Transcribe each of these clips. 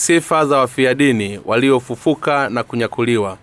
sifa za wafia dini waliofufuka na kunyakuliwa.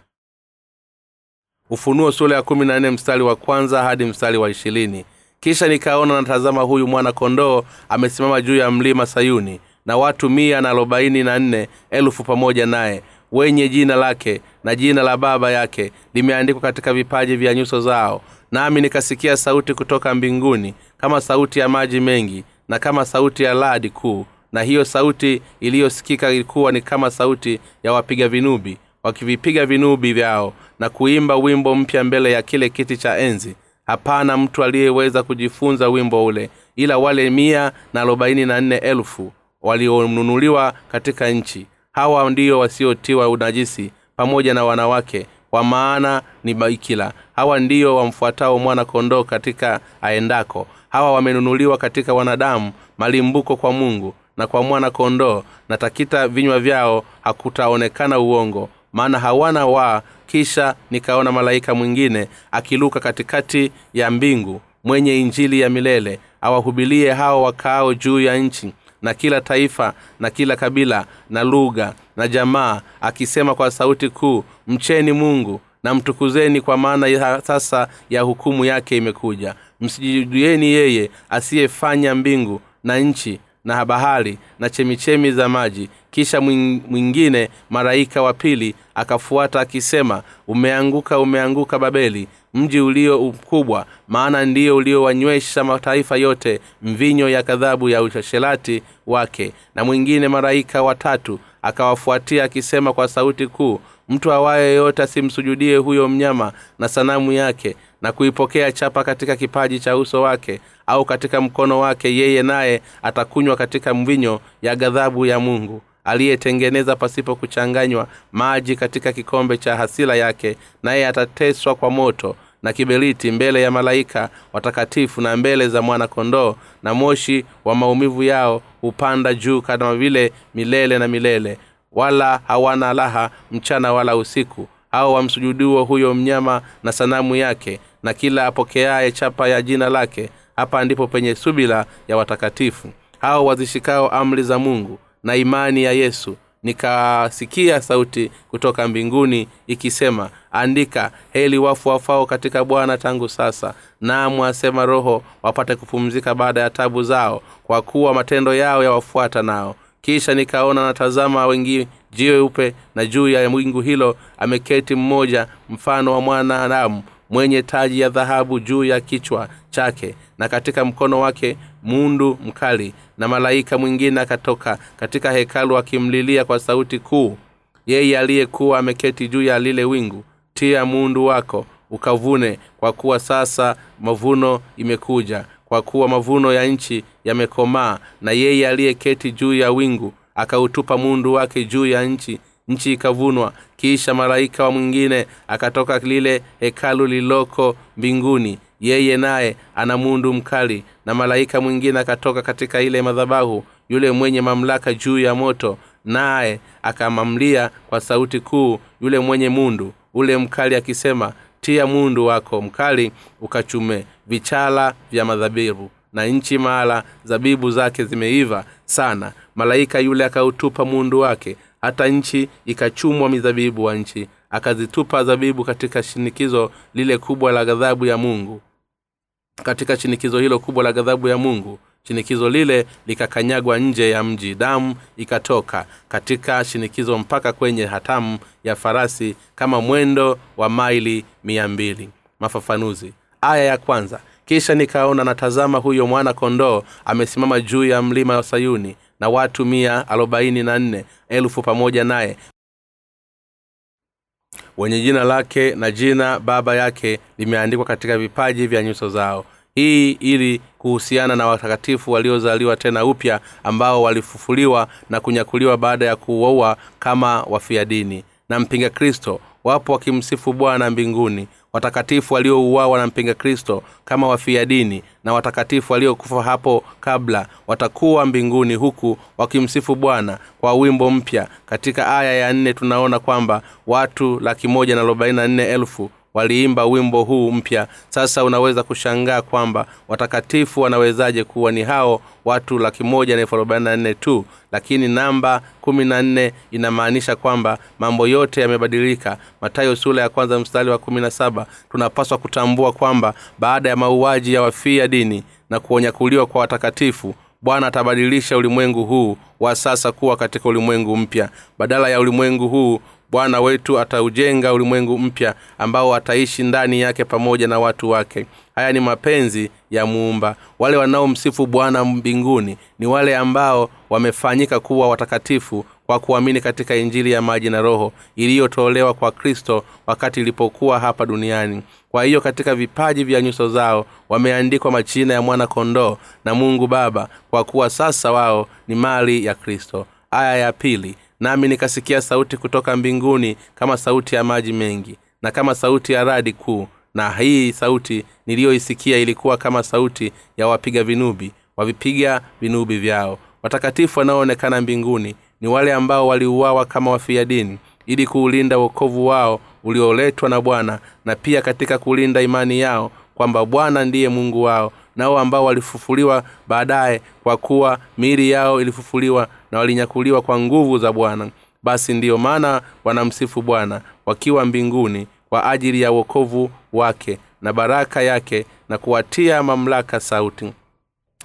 Ufunuo sura ya kumi na nne mstari wa kwanza hadi mstari wa ishirini. Kisha nikaona natazama huyu mwana kondoo amesimama juu ya mlima sayuni na watu mia na arobaini na nne elfu pamoja naye wenye jina lake na jina la baba yake limeandikwa katika vipaji vya nyuso zao. Nami nikasikia sauti kutoka mbinguni kama sauti ya maji mengi na kama sauti ya ladi kuu na hiyo sauti iliyosikika ilikuwa ni kama sauti ya wapiga vinubi wakivipiga vinubi vyao na kuimba wimbo mpya mbele ya kile kiti cha enzi. Hapana mtu aliyeweza kujifunza wimbo ule ila wale mia na arobaini na nne elfu walionunuliwa katika nchi. Hawa ndio wasiotiwa unajisi pamoja na wanawake kwa maana ni baikila hawa ndio wamfuatao mwana kondoo katika aendako. Hawa wamenunuliwa katika wanadamu malimbuko kwa mungu na kwa mwana kondoo na takita vinywa vyao hakutaonekana uongo. Maana hawana waa kisha nikaona malaika mwingine akiluka katikati ya mbingu mwenye injili ya milele awahubilie hao wakaao juu ya nchi na kila taifa na kila kabila na lugha na jamaa akisema kwa sauti kuu mcheni mungu na mtukuzeni kwa maana ya sasa ya hukumu yake imekuja. Msijudieni yeye asiyefanya mbingu na nchi na bahari na chemichemi za maji. Kisha mwingine malaika wa pili akafuata akisema umeanguka umeanguka babeli mji ulio mkubwa maana ndiyo uliowanywesha mataifa yote mvinyo ya kadhabu ya ushasherati wake. Na mwingine malaika watatu akawafuatia akisema kwa sauti kuu mtu awaye yote asimsujudie huyo mnyama na sanamu yake na kuipokea chapa katika kipaji cha uso wake au katika mkono wake yeye naye atakunywa katika mvinyo ya ghadhabu ya mungu aliyetengeneza pasipo kuchanganywa maji katika kikombe cha hasila yake naye atateswa kwa moto na kiberiti mbele ya malaika watakatifu na mbele za mwana kondoo na moshi wa maumivu yao hupanda juu kama vile milele na milele wala hawana raha mchana wala usiku. Hao wamsujuduo huyo mnyama na sanamu yake na kila apokeaye chapa ya jina lake hapa ndipo penye subila ya watakatifu. Hao wazishikao amri za mungu na imani ya yesu. Nikasikia sauti kutoka mbinguni ikisema andika heli wafu wafao katika bwana tangu sasa. Namu asema roho wapate kupumzika baada ya tabu zao kwa kuwa matendo yao yawafuata nao. Kisha nikaona natazama wengi jiweupe na juu ya wingu hilo ameketi mmoja mfano wa mwanadamu mwenye taji ya dhahabu juu ya kichwa chake na katika mkono wake mundu mkali na malaika mwingine akatoka katika hekalu akimlilia kwa sauti kuu yeye aliyekuwa ameketi juu ya lile wingu tia mundu wako ukavune kwa kuwa sasa mavuno imekuja kwa kuwa mavuno ya nchi yamekomaa na yeye aliyeketi juu ya wingu akautupa mundu wake juu ya nchi nchi ikavunwa kisha malaika wa mwingine akatoka lile hekalu lililoko mbinguni. Yeye naye ana mundu mkali na malaika mwingine akatoka katika ile madhabahu yule mwenye mamlaka juu ya moto naye akamamlia kwa sauti kuu yule mwenye mundu ule mkali akisema tia mundu wako mkali ukachume vichala vya madhabibu na nchi mahala zabibu zake zimeiva sana. Malaika yule akautupa mundu wake hata nchi ikachumwa mizabibu wa nchi akazitupa zabibu katika shinikizo lile kubwa la ghadhabu ya mungu. Katika shinikizo hilo kubwa la ghadhabu ya mungu shinikizo lile likakanyagwa nje ya mji damu ikatoka katika shinikizo mpaka kwenye hatamu ya farasi kama mwendo wa maili mia mbili. Mafafanuzi. Aya ya kwanza. Kisha nikaona natazama huyo mwana kondoo amesimama juu ya mlima wa sayuni na watu mia arobaini na nne elfu pamoja naye wenye jina lake na jina baba yake limeandikwa katika vipaji vya nyuso zao. Hii ili kuhusiana na watakatifu waliozaliwa tena upya ambao walifufuliwa na kunyakuliwa baada ya kuoa kama wafia dini. Na mpinga kristo wapo wakimsifu bwana mbinguni watakatifu waliouawa na mpinga kristo kama wafia dini na watakatifu waliokufa hapo kabla watakuwa mbinguni huku wakimsifu bwana kwa wimbo mpya. Katika aya ya nne tunaona kwamba watu laki moja na arobaini na nne elfu waliimba wimbo huu mpya. Sasa unaweza kushangaa kwamba watakatifu wanawezaje kuwa ni hao watu laki moja na elfu arobaini na nne tu lakini namba kumi na nne inamaanisha kwamba mambo yote yamebadilika. Matayo sula ya kwanza mstari wa kumi na saba tunapaswa kutambua kwamba baada ya mauaji ya wafia dini na kuonyakuliwa kwa watakatifu bwana atabadilisha ulimwengu huu wa sasa kuwa katika ulimwengu mpya. Badala ya ulimwengu huu bwana wetu ataujenga ulimwengu mpya ambao ataishi ndani yake pamoja na watu wake. Haya ni mapenzi ya muumba. Wale wanaomsifu bwana mbinguni ni wale ambao wamefanyika kuwa watakatifu kwa kuamini katika injili ya maji na roho iliyotolewa kwa kristo wakati ilipokuwa hapa duniani. Kwa hiyo katika vipaji vya nyuso zao wameandikwa machina ya mwana kondoo na mungu baba kwa kuwa sasa wao ni mali ya kristo. Aya ya pili nami nikasikia sauti kutoka mbinguni kama sauti ya maji mengi na kama sauti ya radi kuu na hii sauti niliyoisikia ilikuwa kama sauti ya wapiga vinubi wavipiga vinubi vyao. Watakatifu wanaoonekana mbinguni ni wale ambao waliuawa kama wafia dini ili kuulinda uokovu wao ulioletwa na bwana na pia katika kulinda imani yao kwamba bwana ndiye mungu wao nao ambao walifufuliwa baadaye kwa kuwa miili yao ilifufuliwa na walinyakuliwa kwa nguvu za bwana. Basi ndiyo maana wanamsifu bwana wakiwa mbinguni kwa ajili ya uokovu wake na baraka yake na kuwatia mamlaka sauti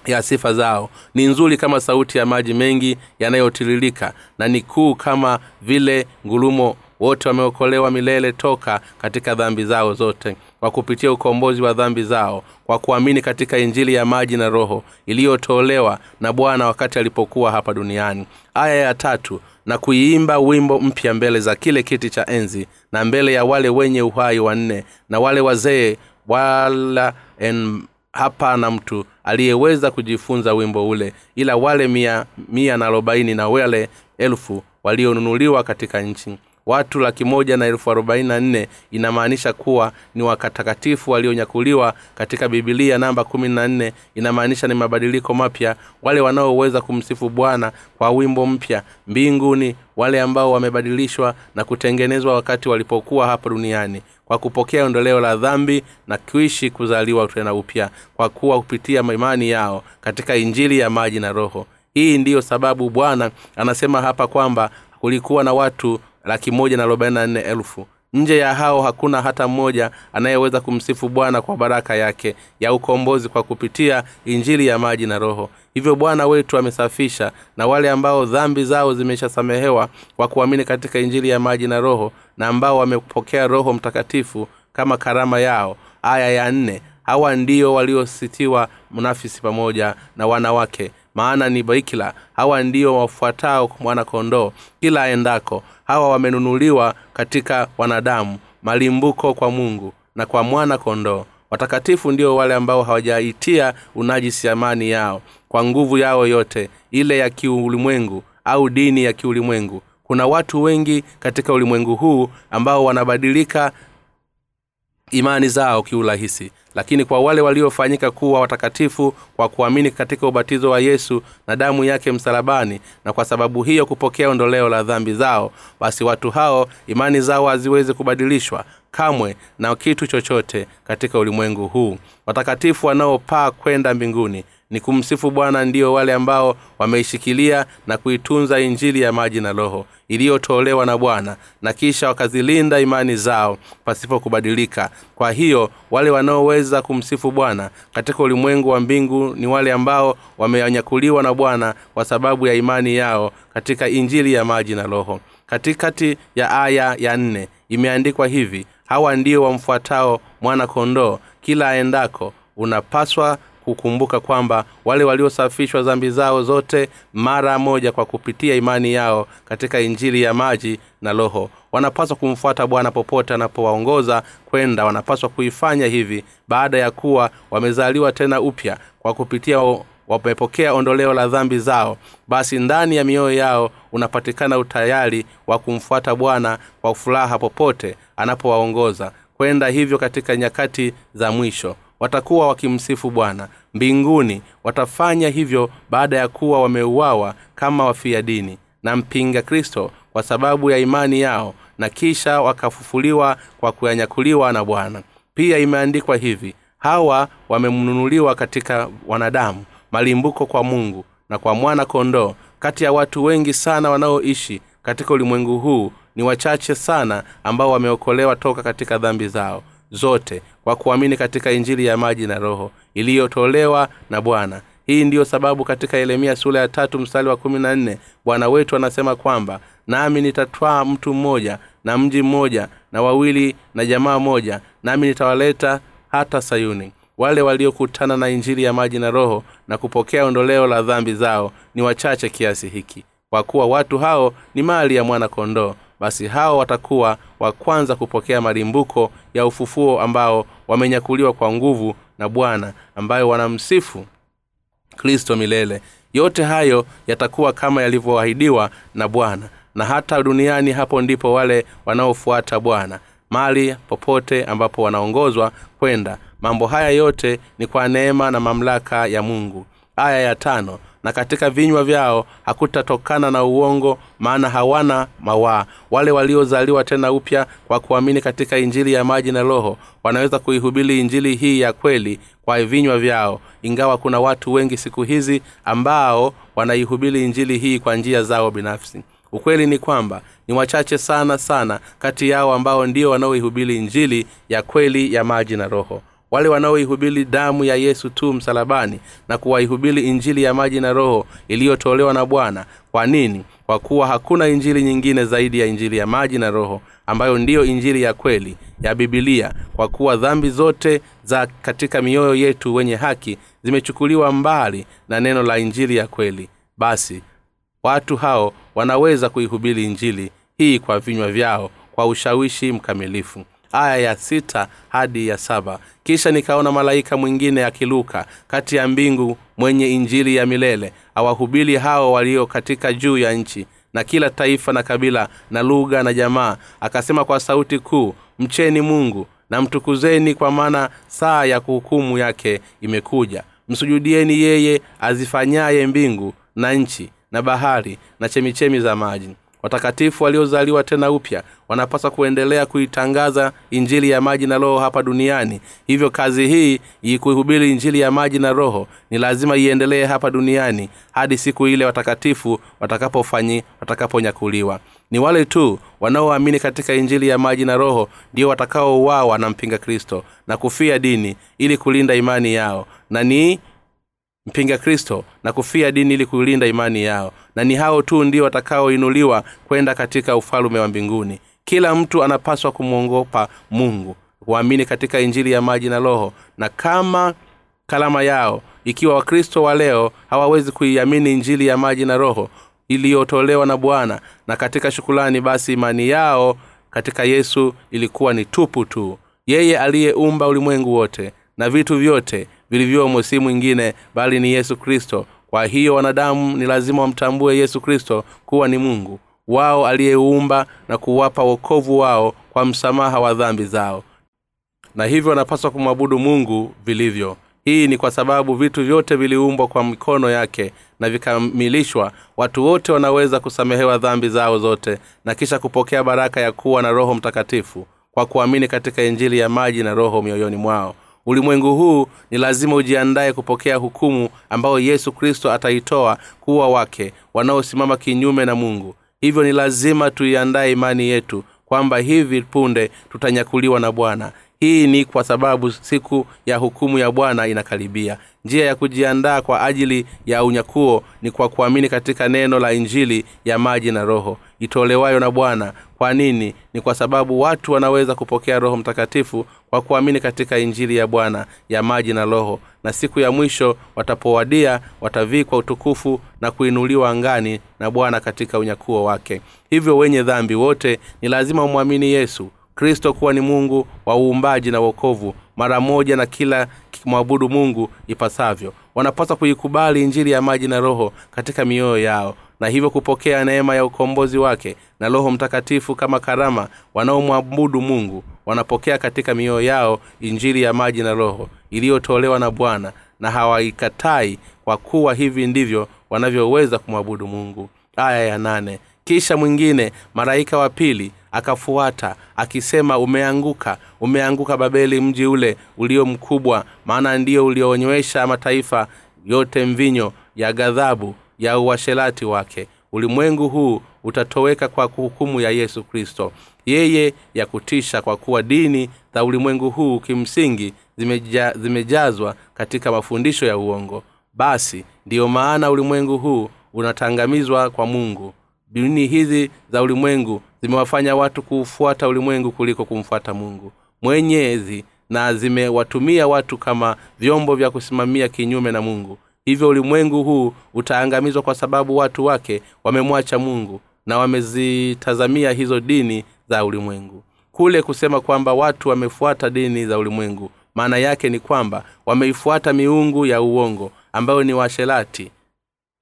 ya sifa zao. Ni nzuri kama sauti ya maji mengi yanayotiririka na ni kuu kama vile ngulumo wote wameokolewa milele toka katika dhambi zao zote kwa kupitia ukombozi wa dhambi zao kwa kuamini katika injili ya maji na roho iliyotolewa na bwana wakati alipokuwa hapa duniani. Aya ya tatu na kuiimba wimbo mpya mbele za kile kiti cha enzi na mbele ya wale wenye uhai wanne na wale wazee wala en hapana mtu aliyeweza kujifunza wimbo ule ila wale mia, mia na arobaini na wale elfu walionunuliwa katika nchi watu laki moja na elfu arobaini na nne inamaanisha kuwa ni wakatakatifu walionyakuliwa katika bibilia namba kumi na nne. Inamaanisha ni mabadiliko mapya wale wanaoweza kumsifu bwana kwa wimbo mpya. Mbinguni wale ambao wamebadilishwa na kutengenezwa wakati walipokuwa hapa duniani kwa kupokea ondoleo la dhambi na kuishi kuzaliwa tena upya kwa kuwa kupitia imani yao katika injili ya maji na roho. Hii ndiyo sababu bwana anasema hapa kwamba kulikuwa na watu laki moja na arobaini na nne elfu. Nje ya hao hakuna hata mmoja anayeweza kumsifu bwana kwa baraka yake ya ukombozi kwa kupitia injili ya maji na roho. Hivyo bwana wetu amesafisha na wale ambao dhambi zao zimeshasamehewa kwa kuamini katika injili ya maji na roho na ambao wamepokea roho mtakatifu kama karama yao. Aya ya nne hawa ndio waliositiwa mnafisi pamoja na wanawake maana ni baikila hawa ndio wafuatao mwana kondoo. Kila aendako hawa wamenunuliwa katika wanadamu malimbuko kwa mungu na kwa mwana kondoo. Watakatifu ndio wale ambao hawajaitia unajisi amani yao. Kwa nguvu yao yote ile ya kiulimwengu au dini ya kiulimwengu. Kuna watu wengi katika ulimwengu huu ambao wanabadilika imani zao kiurahisi lakini kwa wale waliofanyika kuwa watakatifu kwa kuamini katika ubatizo wa yesu na damu yake msalabani na kwa sababu hiyo kupokea ondoleo la dhambi zao basi watu hao imani zao haziwezi kubadilishwa kamwe na kitu chochote katika ulimwengu huu. Watakatifu wanaopaa kwenda mbinguni ni kumsifu bwana ndio wale ambao wameishikilia na kuitunza injili ya maji na roho iliyotolewa na bwana na kisha wakazilinda imani zao pasipokubadilika kwa hiyo wale wanaoweza kumsifu bwana katika ulimwengu wa mbingu ni wale ambao wameanyakuliwa na bwana kwa sababu ya imani yao katika injili ya maji na roho. Katikati ya aya ya nne imeandikwa hivi hawa ndio wamfuatao mwana kondoo kila aendako unapaswa kukumbuka kwamba wale waliosafishwa dhambi zao zote mara moja kwa kupitia imani yao katika injili ya maji na roho. Wanapaswa kumfuata bwana popote anapowaongoza kwenda. Wanapaswa kuifanya hivi baada ya kuwa wamezaliwa tena upya kwa kupitia wamepokea ondoleo la dhambi zao. Basi ndani ya mioyo yao unapatikana utayari wa kumfuata bwana kwa furaha popote anapowaongoza. Kwenda hivyo katika nyakati za mwisho watakuwa wakimsifu bwana. Mbinguni watafanya hivyo baada ya kuwa wameuawa kama wafia dini na mpinga kristo kwa sababu ya imani yao na kisha wakafufuliwa kwa kuyanyakuliwa na bwana. Pia imeandikwa hivi hawa wamemnunuliwa katika wanadamu malimbuko kwa mungu na kwa mwana kondoo kati ya watu wengi sana wanaoishi katika ulimwengu huu ni wachache sana ambao wameokolewa toka katika dhambi zao zote kwa kuamini katika injili ya maji na roho iliyotolewa na bwana. Hii ndiyo sababu katika yeremia sura ya tatu mstari wa kumi na nne bwana wetu anasema kwamba nami nitatwaa mtu mmoja na mji mmoja na wawili na jamaa moja nami nitawaleta hata sayuni. Wale waliokutana na injili ya maji na roho na kupokea ondoleo la dhambi zao ni wachache kiasi hiki kwa kuwa watu hao ni mali ya mwana kondoo basi hao watakuwa wa kwanza kupokea malimbuko ya ufufuo ambao wamenyakuliwa kwa nguvu na bwana ambayo wanamsifu kristo milele. Yote hayo yatakuwa kama yalivyoahidiwa na bwana na hata duniani hapo ndipo wale wanaofuata bwana mali popote ambapo wanaongozwa kwenda. Mambo haya yote ni kwa neema na mamlaka ya mungu. Aya ya tano na katika vinywa vyao hakutatokana na uongo maana hawana mawaa. Wale waliozaliwa tena upya kwa kuamini katika injili ya maji na roho wanaweza kuihubiri injili hii ya kweli kwa vinywa vyao. Ingawa kuna watu wengi siku hizi ambao wanaihubiri injili hii kwa njia zao binafsi. Ukweli ni kwamba ni wachache sana sana kati yao ambao ndio wanaoihubiri injili ya kweli ya maji na roho wale wanaoihubiri damu ya yesu tu msalabani na kuwaihubiri injili ya maji na roho iliyotolewa na bwana. Kwa nini? Kwa kuwa hakuna injili nyingine zaidi ya injili ya maji na roho ambayo ndiyo injili ya kweli ya bibilia kwa kuwa dhambi zote za katika mioyo yetu wenye haki zimechukuliwa mbali na neno la injili ya kweli. Basi watu hao wanaweza kuihubiri injili hii kwa vinywa vyao kwa ushawishi mkamilifu aya ya sita hadi ya saba. Kisha nikaona malaika mwingine akiluka kati ya mbingu mwenye injili ya milele awahubili hao walio katika juu ya nchi na kila taifa na kabila na lugha na jamaa. Akasema kwa sauti kuu mcheni mungu na mtukuzeni kwa maana saa ya kuhukumu yake imekuja. Msujudieni yeye azifanyaye mbingu na nchi na bahari na chemichemi za maji watakatifu waliozaliwa tena upya wanapaswa kuendelea kuitangaza injili ya maji na roho hapa duniani. Hivyo kazi hii ikuihubiri injili ya maji na roho ni lazima iendelee hapa duniani hadi siku ile watakatifu watakapofanyi watakaponyakuliwa. Ni wale tu wanaoamini katika injili ya maji na roho ndio watakaouawa na mpinga kristo na kufia dini ili kulinda imani yao. Na ni mpinga kristo na kufia dini ili kulinda imani yao na ni hao tu ndio watakaoinuliwa kwenda katika ufalume wa mbinguni. Kila mtu anapaswa kumwongopa mungu kuamini katika injili ya maji na roho na kama kalama yao ikiwa wakristo wa leo hawawezi kuiamini injili ya maji na roho iliyotolewa na bwana na katika shukulani basi imani yao katika yesu ilikuwa ni tupu tu. Yeye aliyeumba ulimwengu wote na vitu vyote vilivyomo si mwingine bali ni yesu kristo kwa hiyo wanadamu ni lazima wamtambue yesu kristo kuwa ni mungu wao aliyeumba na kuwapa wokovu wao kwa msamaha wa dhambi zao. Na hivyo wanapaswa kumwabudu mungu vilivyo. Hii ni kwa sababu vitu vyote viliumbwa kwa mikono yake na vikamilishwa watu wote wanaweza kusamehewa dhambi zao zote na kisha kupokea baraka ya kuwa na roho mtakatifu kwa kuamini katika injili ya maji na roho mioyoni mwao ulimwengu huu ni lazima ujiandaye kupokea hukumu ambayo yesu kristo ataitoa kuwa wake wanaosimama kinyume na mungu. Hivyo ni lazima tuiandaye imani yetu kwamba hivi punde tutanyakuliwa na bwana. Hii ni kwa sababu siku ya hukumu ya bwana inakaribia. Njia ya kujiandaa kwa ajili ya unyakuo ni kwa kuamini katika neno la injili ya maji na roho itolewayo na bwana. Kwa nini? Ni kwa sababu watu wanaweza kupokea roho mtakatifu kwa kuamini katika injili ya bwana ya maji na roho. Na siku ya mwisho watapowadia watavikwa utukufu na kuinuliwa angani na bwana katika unyakuo wake. Hivyo wenye dhambi wote ni lazima umwamini yesu kristo kuwa ni mungu wa uumbaji na wokovu mara moja na kila kimwabudu mungu ipasavyo. Wanapaswa kuikubali injili ya maji na roho katika mioyo yao na hivyo kupokea neema ya ukombozi wake na roho mtakatifu kama karama wanaomwabudu mungu wanapokea katika mioyo yao injili ya maji na roho iliyotolewa na bwana na hawaikatai kwa kuwa hivi ndivyo wanavyoweza kumwabudu mungu. Aya ya nane. Kisha mwingine malaika wa pili akafuata akisema umeanguka umeanguka babeli mji ule ulio mkubwa maana ndio ulionywesha mataifa yote mvinyo ya ghadhabu ya uasherati wake. Ulimwengu huu utatoweka kwa hukumu ya yesu kristo. Yeye ya kutisha kwa kuwa dini za ulimwengu huu kimsingi zimeja, zimejazwa katika mafundisho ya uongo. Basi ndiyo maana ulimwengu huu unatangamizwa kwa mungu. Dini hizi za ulimwengu zimewafanya watu kuufuata ulimwengu kuliko kumfuata mungu. Mwenyezi na zimewatumia watu kama vyombo vya kusimamia kinyume na mungu hivyo ulimwengu huu utaangamizwa kwa sababu watu wake wamemwacha mungu na wamezitazamia hizo dini za ulimwengu. Kule kusema kwamba watu wamefuata dini za ulimwengu maana yake ni kwamba wameifuata miungu ya uongo ambayo ni washerati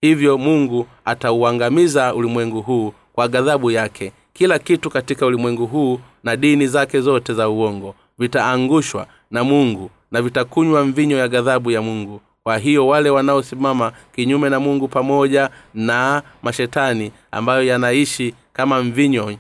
hivyo mungu atauangamiza ulimwengu huu kwa ghadhabu yake. Kila kitu katika ulimwengu huu na dini zake zote za uongo vitaangushwa na mungu na vitakunywa mvinyo ya ghadhabu ya mungu kwa hiyo wale wanaosimama kinyume na mungu pamoja na mashetani ambayo yanaishi kama mvinyo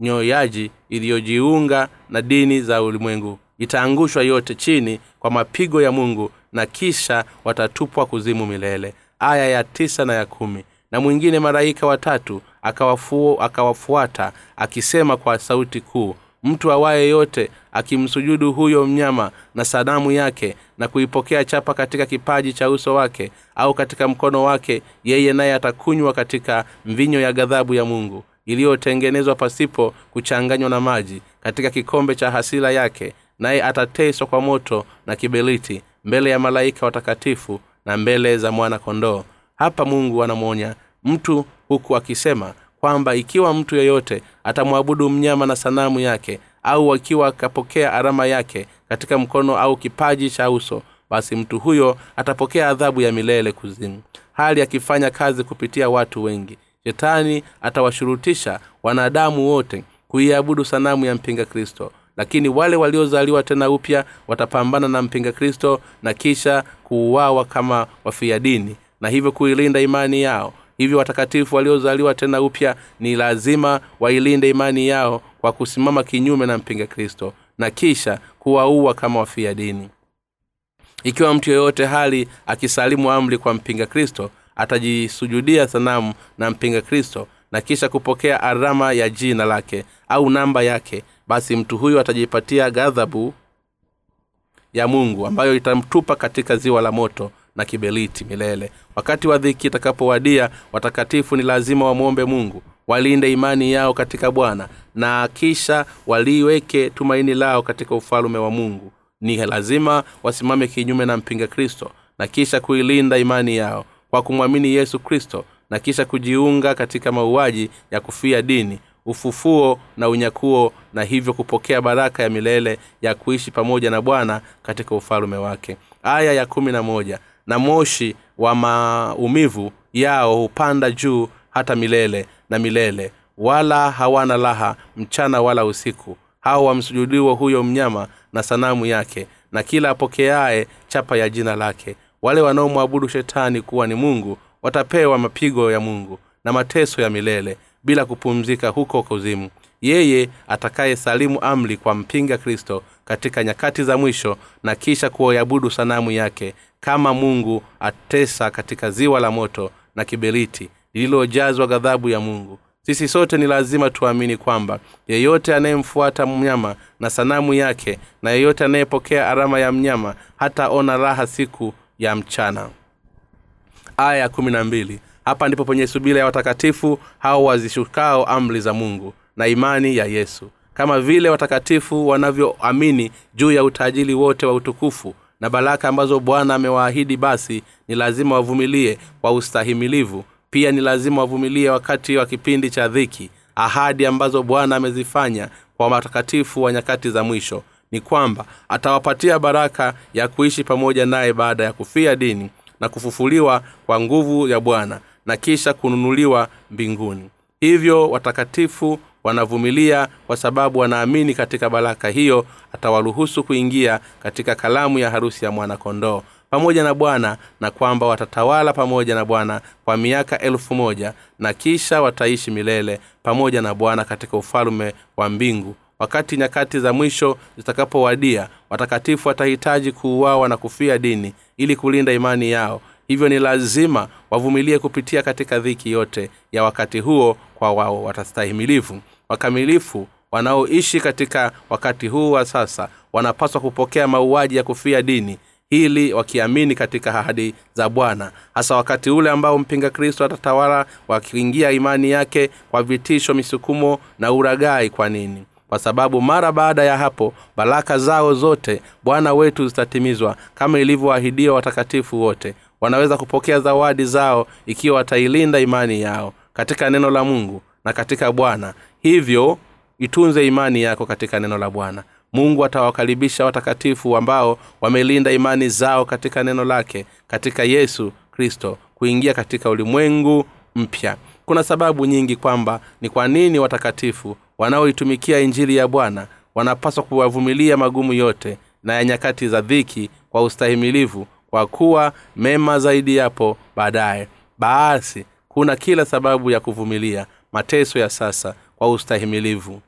nyoyaji iliyojiunga na dini za ulimwengu itaangushwa yote chini kwa mapigo ya mungu na kisha watatupwa kuzimu milele. Aya ya tisa na ya kumi. Na mwingine malaika watatu akawafu, akawafuata akisema kwa sauti kuu mtu awaye yote akimsujudu huyo mnyama na sanamu yake na kuipokea chapa katika kipaji cha uso wake au katika mkono wake yeye naye atakunywa katika mvinyo ya ghadhabu ya mungu iliyotengenezwa pasipo kuchanganywa na maji katika kikombe cha hasira yake naye atateswa kwa moto na kibeliti mbele ya malaika watakatifu na mbele za mwana kondoo hapa mungu anamwonya mtu huku akisema kwamba ikiwa mtu yeyote atamwabudu mnyama na sanamu yake au akiwa akapokea arama yake katika mkono au kipaji cha uso basi mtu huyo atapokea adhabu ya milele kuzimu hali akifanya kazi kupitia watu wengi. Shetani atawashurutisha wanadamu wote kuiabudu sanamu ya mpinga kristo lakini wale waliozaliwa tena upya watapambana na mpinga kristo na kisha kuuawa kama wafia dini na hivyo kuilinda imani yao hivyo watakatifu waliozaliwa tena upya ni lazima wailinde imani yao kwa kusimama kinyume na mpinga kristo na kisha kuwaua kama wafia dini. Ikiwa mtu yeyote hali akisalimu amri kwa mpinga kristo atajisujudia sanamu na mpinga kristo na kisha kupokea arama ya jina lake au namba yake basi mtu huyo atajipatia ghadhabu ya mungu ambayo itamtupa katika ziwa la moto na kibeliti milele. Wakati wa dhiki itakapowadia watakatifu ni lazima wamwombe mungu walinde imani yao katika bwana na kisha waliweke tumaini lao katika ufalume wa mungu. Ni lazima wasimame kinyume na mpinga kristo na kisha kuilinda imani yao kwa kumwamini yesu kristo na kisha kujiunga katika mauaji ya kufia dini ufufuo na unyakuo na hivyo kupokea baraka ya milele ya kuishi pamoja na bwana katika ufalume wake. Aya ya kumi na moja na moshi wa maumivu yao hupanda juu hata milele na milele. Wala hawana raha mchana wala usiku. Hao wamsujudiwa huyo mnyama na sanamu yake na kila apokeaye chapa ya jina lake. Wale wanaomwabudu shetani kuwa ni mungu watapewa mapigo ya mungu na mateso ya milele bila kupumzika huko kuzimu yeye atakaye salimu amri kwa mpinga kristo katika nyakati za mwisho na kisha kuoabudu sanamu yake kama mungu atesa katika ziwa la moto na kiberiti lililojazwa ghadhabu ya mungu. Sisi sote ni lazima tuamini kwamba yeyote anayemfuata mnyama na sanamu yake na yeyote anayepokea arama ya mnyama hataona raha siku ya mchana. Aya ya hapa ndipo penye subira ya watakatifu hao wazishukao amri za mungu na imani ya yesu kama vile watakatifu wanavyoamini juu ya utajiri wote wa utukufu na baraka ambazo bwana amewaahidi basi ni lazima wavumilie kwa ustahimilivu. Pia ni lazima wavumilie wakati wa kipindi cha dhiki ahadi ambazo bwana amezifanya kwa watakatifu wa nyakati za mwisho. Ni kwamba atawapatia baraka ya kuishi pamoja naye baada ya kufia dini na kufufuliwa kwa nguvu ya bwana na kisha kununuliwa mbinguni. Hivyo watakatifu wanavumilia kwa sababu wanaamini katika baraka hiyo atawaruhusu kuingia katika kalamu ya harusi ya mwanakondoo. Pamoja na bwana na kwamba watatawala pamoja na bwana kwa miaka elfu moja na kisha wataishi milele pamoja na bwana katika ufalume wa mbingu. Wakati nyakati za mwisho zitakapowadia watakatifu watahitaji kuuawa na kufia dini ili kulinda imani yao hivyo ni lazima wavumilie kupitia katika dhiki yote ya wakati huo kwa wao watastahimilivu wakamilifu wanaoishi katika wakati huu wa sasa wanapaswa kupokea mauaji ya kufia dini hili wakiamini katika ahadi za bwana. Hasa wakati ule ambao mpinga kristo atatawala wakiingia imani yake kwa vitisho misukumo na uragai kwa nini? Kwa sababu mara baada ya hapo baraka zao zote bwana wetu zitatimizwa kama ilivyoahidiwa watakatifu wote wanaweza kupokea zawadi zao ikiwa watailinda imani yao katika neno la mungu na katika bwana. Hivyo itunze imani yako katika neno la bwana. Mungu atawakaribisha watakatifu ambao wamelinda imani zao katika neno lake katika yesu kristo kuingia katika ulimwengu mpya. Kuna sababu nyingi kwamba ni kwa nini watakatifu wanaoitumikia injili ya bwana wanapaswa kuwavumilia magumu yote na ya nyakati za dhiki kwa ustahimilivu kwa kuwa mema zaidi yapo baadaye. Basi kuna kila sababu ya kuvumilia mateso ya sasa kwa ustahimilivu.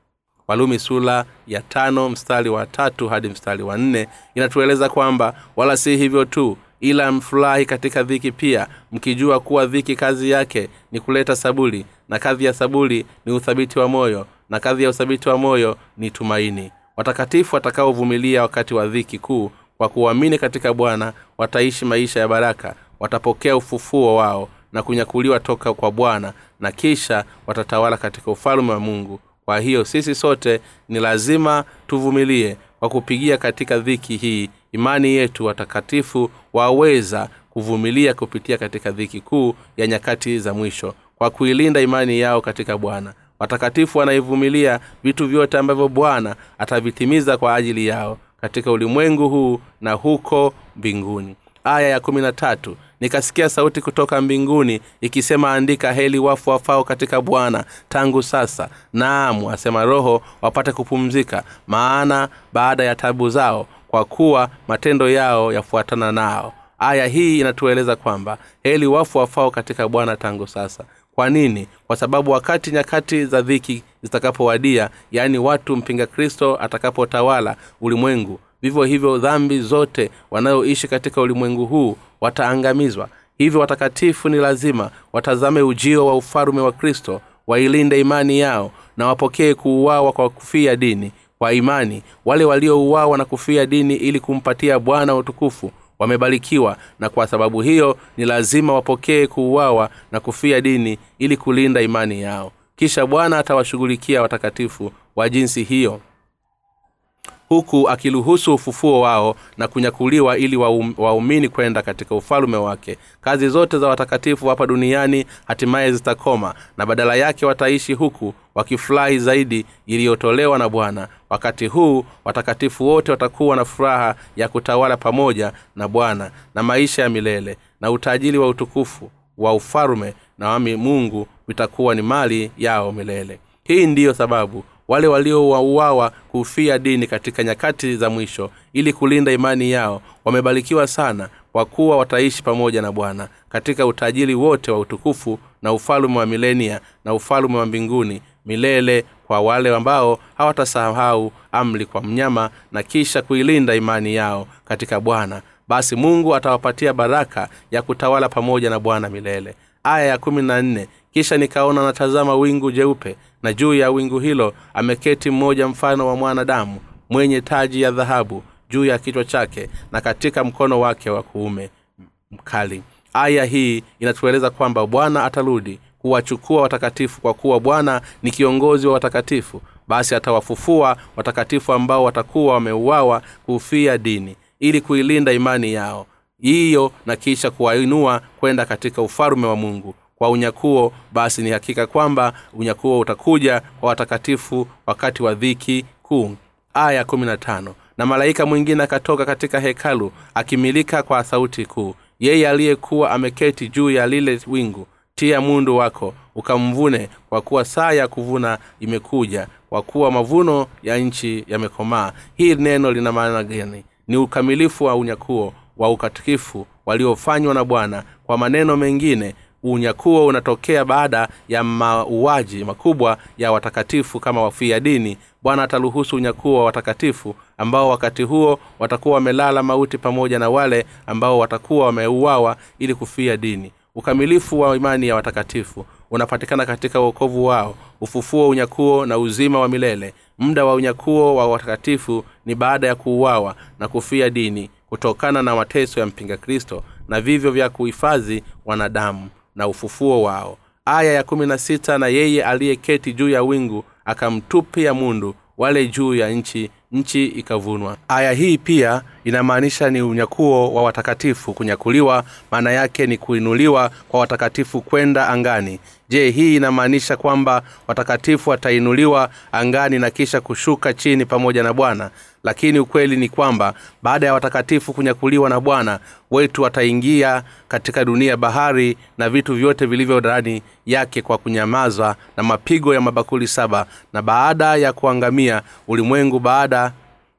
Walumi sula ya tano mstari wa tatu hadi mstari wa nne inatueleza kwamba wala si hivyo tu ila mfurahi katika dhiki pia mkijua kuwa dhiki kazi yake ni kuleta sabuli na kazi ya sabuli ni uthabiti wa moyo na kazi ya uthabiti wa moyo ni tumaini. Watakatifu watakaovumilia wakati wa dhiki kuu kwa kuamini katika bwana wataishi maisha ya baraka watapokea ufufuo wao na kunyakuliwa toka kwa bwana na kisha watatawala katika ufalume wa mungu. Kwa hiyo sisi sote ni lazima tuvumilie kwa kupigia katika dhiki hii. Imani yetu watakatifu waweza kuvumilia kupitia katika dhiki kuu ya nyakati za mwisho. Kwa kuilinda imani yao katika bwana watakatifu wanaivumilia vitu vyote ambavyo bwana atavitimiza kwa ajili yao katika ulimwengu huu na huko mbinguni. Aya ya kumi na tatu nikasikia sauti kutoka mbinguni ikisema andika heli wafu wafao katika bwana tangu sasa. Naam asema roho wapate kupumzika maana baada ya tabu zao kwa kuwa matendo yao yafuatana nao. Aya hii inatueleza kwamba heli wafu wafao katika bwana tangu sasa kwa nini? Kwa sababu wakati nyakati za dhiki zitakapowadia yaani watu mpinga kristo atakapotawala ulimwengu vivyo hivyo dhambi zote wanayoishi katika ulimwengu huu wataangamizwa. Hivyo watakatifu ni lazima watazame ujio wa ufalume wa kristo wailinde imani yao na wapokee kuuawa kwa kufia dini. Kwa imani wale waliouawa na kufia dini ili kumpatia bwana utukufu wamebarikiwa na kwa sababu hiyo ni lazima wapokee kuuawa na kufia dini ili kulinda imani yao. Kisha bwana atawashughulikia watakatifu wa jinsi hiyo huku akiruhusu ufufuo wao na kunyakuliwa ili waumini kwenda katika ufalume wake. Kazi zote za watakatifu hapa duniani hatimaye zitakoma na badala yake wataishi huku wakifurahi zaidi iliyotolewa na bwana. Wakati huu watakatifu wote watakuwa na furaha ya kutawala pamoja na bwana na maisha ya milele na utajiri wa utukufu wa ufalume na wami mungu vitakuwa ni mali yao milele. Hii ndiyo sababu wale waliowauawa kufia dini katika nyakati za mwisho ili kulinda imani yao wamebarikiwa sana kwa kuwa wataishi pamoja na bwana katika utajiri wote wa utukufu na ufalume wa milenia na ufalume wa mbinguni milele kwa wale ambao hawatasahau amri kwa mnyama na kisha kuilinda imani yao katika bwana. Basi mungu atawapatia baraka ya kutawala pamoja na bwana milele aya ya kumi na nne. Kisha nikaona natazama wingu jeupe na juu ya wingu hilo ameketi mmoja mfano wa mwanadamu mwenye taji ya dhahabu juu ya kichwa chake na katika mkono wake wa kuume mkali. Aya hii inatueleza kwamba bwana atarudi kuwachukua watakatifu kwa kuwa bwana ni kiongozi wa watakatifu. Basi atawafufua watakatifu ambao watakuwa wameuawa kuufia dini ili kuilinda imani yao hiyo na kisha kuwainua kwenda katika ufalume wa mungu. Kwa unyakuo basi ni hakika kwamba unyakuo utakuja kwa watakatifu wakati wa dhiki kuu. Aya na malaika mwingine akatoka katika hekalu akimilika kwa sauti kuu. Yeye aliyekuwa ameketi juu ya lile wingu tia mundu wako ukamvune kwa kuwa saa ya kuvuna imekuja kwa kuwa mavuno ya nchi yamekomaa. Hii neno lina maana gani? Ni ukamilifu wa unyakuo wa ukatikifu waliofanywa na bwana. Kwa maneno mengine unyakuo unatokea baada ya mauaji makubwa ya watakatifu kama wafia dini. Bwana ataruhusu unyakuo wa watakatifu ambao wakati huo watakuwa wamelala mauti pamoja na wale ambao watakuwa wameuawa ili kufia dini. Ukamilifu wa imani ya watakatifu unapatikana katika uokovu wao. Ufufuo unyakuo na uzima wa milele. Muda wa unyakuo wa watakatifu ni baada ya kuuawa na kufia dini kutokana na mateso ya mpinga kristo na vivyo vya kuhifadhi wanadamu na ufufuo wao. Aya ya kumi na sita na yeye aliyeketi juu ya wingu akamtupia mundu wale juu ya nchi nchi ikavunwa. Aya hii pia inamaanisha ni unyakuo wa watakatifu kunyakuliwa maana yake ni kuinuliwa kwa watakatifu kwenda angani. Je hii inamaanisha kwamba watakatifu watainuliwa angani na kisha kushuka chini pamoja na bwana? Lakini ukweli ni kwamba baada ya watakatifu kunyakuliwa na bwana wetu wataingia katika dunia bahari na vitu vyote vilivyo ndani yake kwa kunyamazwa na mapigo ya mabakuli saba. Na baada ya kuangamia ulimwengu baada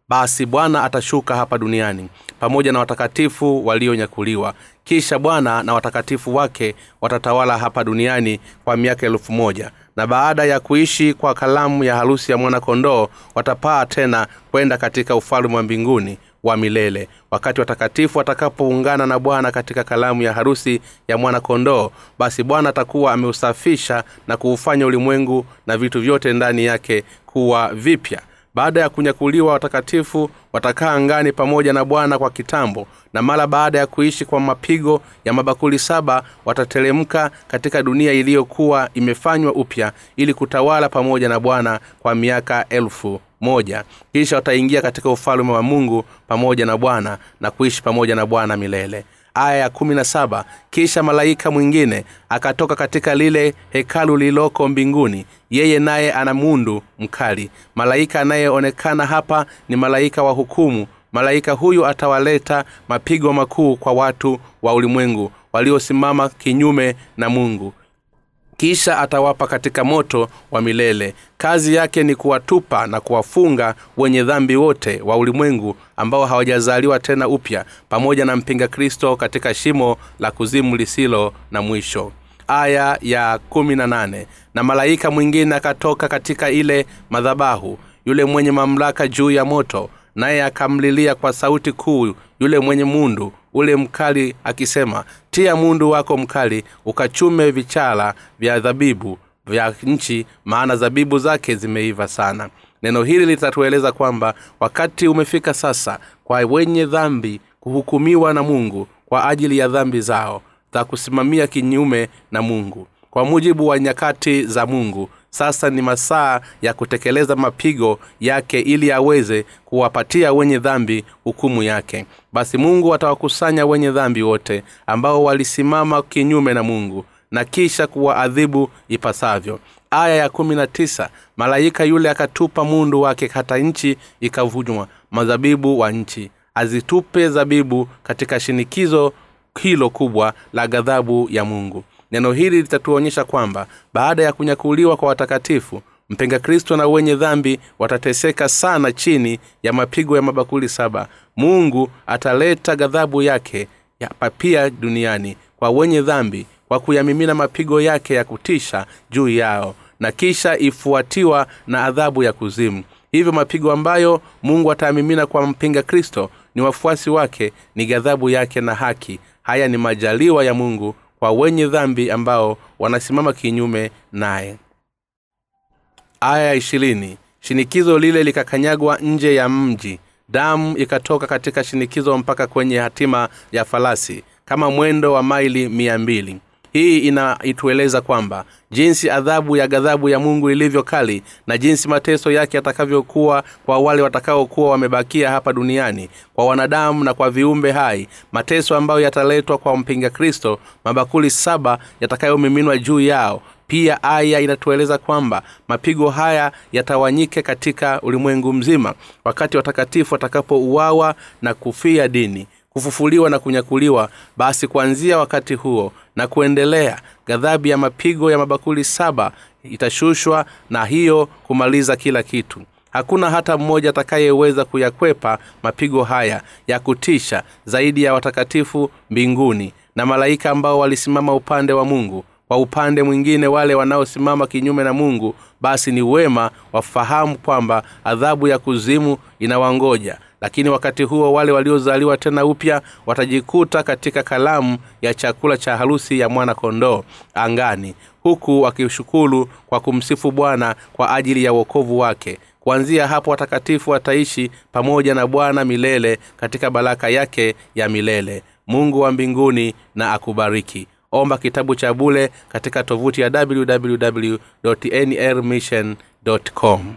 basi bwana atashuka hapa duniani pamoja na watakatifu walionyakuliwa. Kisha bwana na watakatifu wake watatawala hapa duniani kwa miaka elfu moja. Na baada ya kuishi kwa kalamu ya harusi ya mwana-kondoo watapaa tena kwenda katika ufalme wa mbinguni wa milele. Wakati watakatifu watakapoungana na bwana katika kalamu ya harusi ya mwana-kondoo basi bwana atakuwa ameusafisha na kuufanya ulimwengu na vitu vyote ndani yake kuwa vipya baada ya kunyakuliwa watakatifu watakaa angani pamoja na bwana kwa kitambo na mara baada ya kuishi kwa mapigo ya mabakuli saba watatelemka katika dunia iliyokuwa imefanywa upya ili kutawala pamoja na bwana kwa miaka elfu moja. Kisha wataingia katika ufalme wa mungu pamoja na bwana na kuishi pamoja na bwana milele aya ya kumi na saba kisha malaika mwingine akatoka katika lile hekalu lililoko mbinguni. Yeye naye ana mundu mkali. Malaika anayeonekana hapa ni malaika wa hukumu. Malaika huyu atawaleta mapigo makuu kwa watu wa ulimwengu waliosimama kinyume na mungu kisha atawapa katika moto wa milele. Kazi yake ni kuwatupa na kuwafunga wenye dhambi wote wa ulimwengu ambao hawajazaliwa tena upya pamoja na mpinga kristo katika shimo la kuzimu lisilo na mwisho. Aya ya kumi na nane. Na malaika mwingine akatoka katika ile madhabahu yule mwenye mamlaka juu ya moto naye akamlilia kwa sauti kuu yule mwenye mundu ule mkali akisema tia mundu wako mkali ukachume vichala vya dhabibu vya nchi maana zabibu zake zimeiva sana. Neno hili litatueleza kwamba wakati umefika sasa kwa wenye dhambi kuhukumiwa na mungu kwa ajili ya dhambi zao za kusimamia kinyume na mungu. Kwa mujibu wa nyakati za mungu sasa ni masaa ya kutekeleza mapigo yake ili aweze kuwapatia wenye dhambi hukumu yake. Basi mungu atawakusanya wenye dhambi wote ambao walisimama kinyume na mungu na kisha kuwaadhibu ipasavyo. Aya ya kumi na tisa malaika yule akatupa mundu wake hata nchi ikavunwa madhabibu wa nchi. Azitupe zabibu katika shinikizo hilo kubwa la ghadhabu ya mungu neno hili litatuonyesha kwamba baada ya kunyakuliwa kwa watakatifu mpinga kristo na wenye dhambi watateseka sana chini ya mapigo ya mabakuli saba. Mungu ataleta ghadhabu yake ya papia duniani kwa wenye dhambi kwa kuyamimina mapigo yake ya kutisha juu yao na kisha ifuatiwa na adhabu ya kuzimu. Hivyo mapigo ambayo mungu atayamimina kwa mpinga kristo ni wafuasi wake ni ghadhabu yake na haki. Haya ni majaliwa ya mungu kwa wenye dhambi ambao wanasimama kinyume naye. Aya ya ishirini shinikizo lile likakanyagwa nje ya mji. Damu ikatoka katika shinikizo mpaka kwenye hatima ya falasi kama mwendo wa maili mia mbili hii inaitueleza kwamba jinsi adhabu ya ghadhabu ya mungu ilivyo kali na jinsi mateso yake yatakavyokuwa kwa wale watakaokuwa wamebakia hapa duniani kwa wanadamu na kwa viumbe hai mateso ambayo yataletwa kwa mpinga kristo mabakuli saba yatakayomiminwa juu yao. Pia aya inatueleza kwamba mapigo haya yatawanyike katika ulimwengu mzima wakati watakatifu watakapouawa na kufia dini kufufuliwa na kunyakuliwa basi kuanzia wakati huo na kuendelea ghadhabu ya mapigo ya mabakuli saba itashushwa na hiyo kumaliza kila kitu. Hakuna hata mmoja atakayeweza kuyakwepa mapigo haya ya kutisha zaidi ya watakatifu mbinguni na malaika ambao walisimama upande wa mungu kwa upande mwingine wale wanaosimama kinyume na mungu basi ni wema wafahamu kwamba adhabu ya kuzimu inawangoja. Lakini wakati huo wale waliozaliwa tena upya watajikuta katika kalamu ya chakula cha harusi ya mwana kondoo angani huku wakishukuru kwa kumsifu bwana kwa ajili ya uokovu wake. Kuanzia hapo watakatifu wataishi pamoja na bwana milele katika baraka yake ya milele. Mungu wa mbinguni na akubariki omba kitabu cha bule katika tovuti ya www nrmission com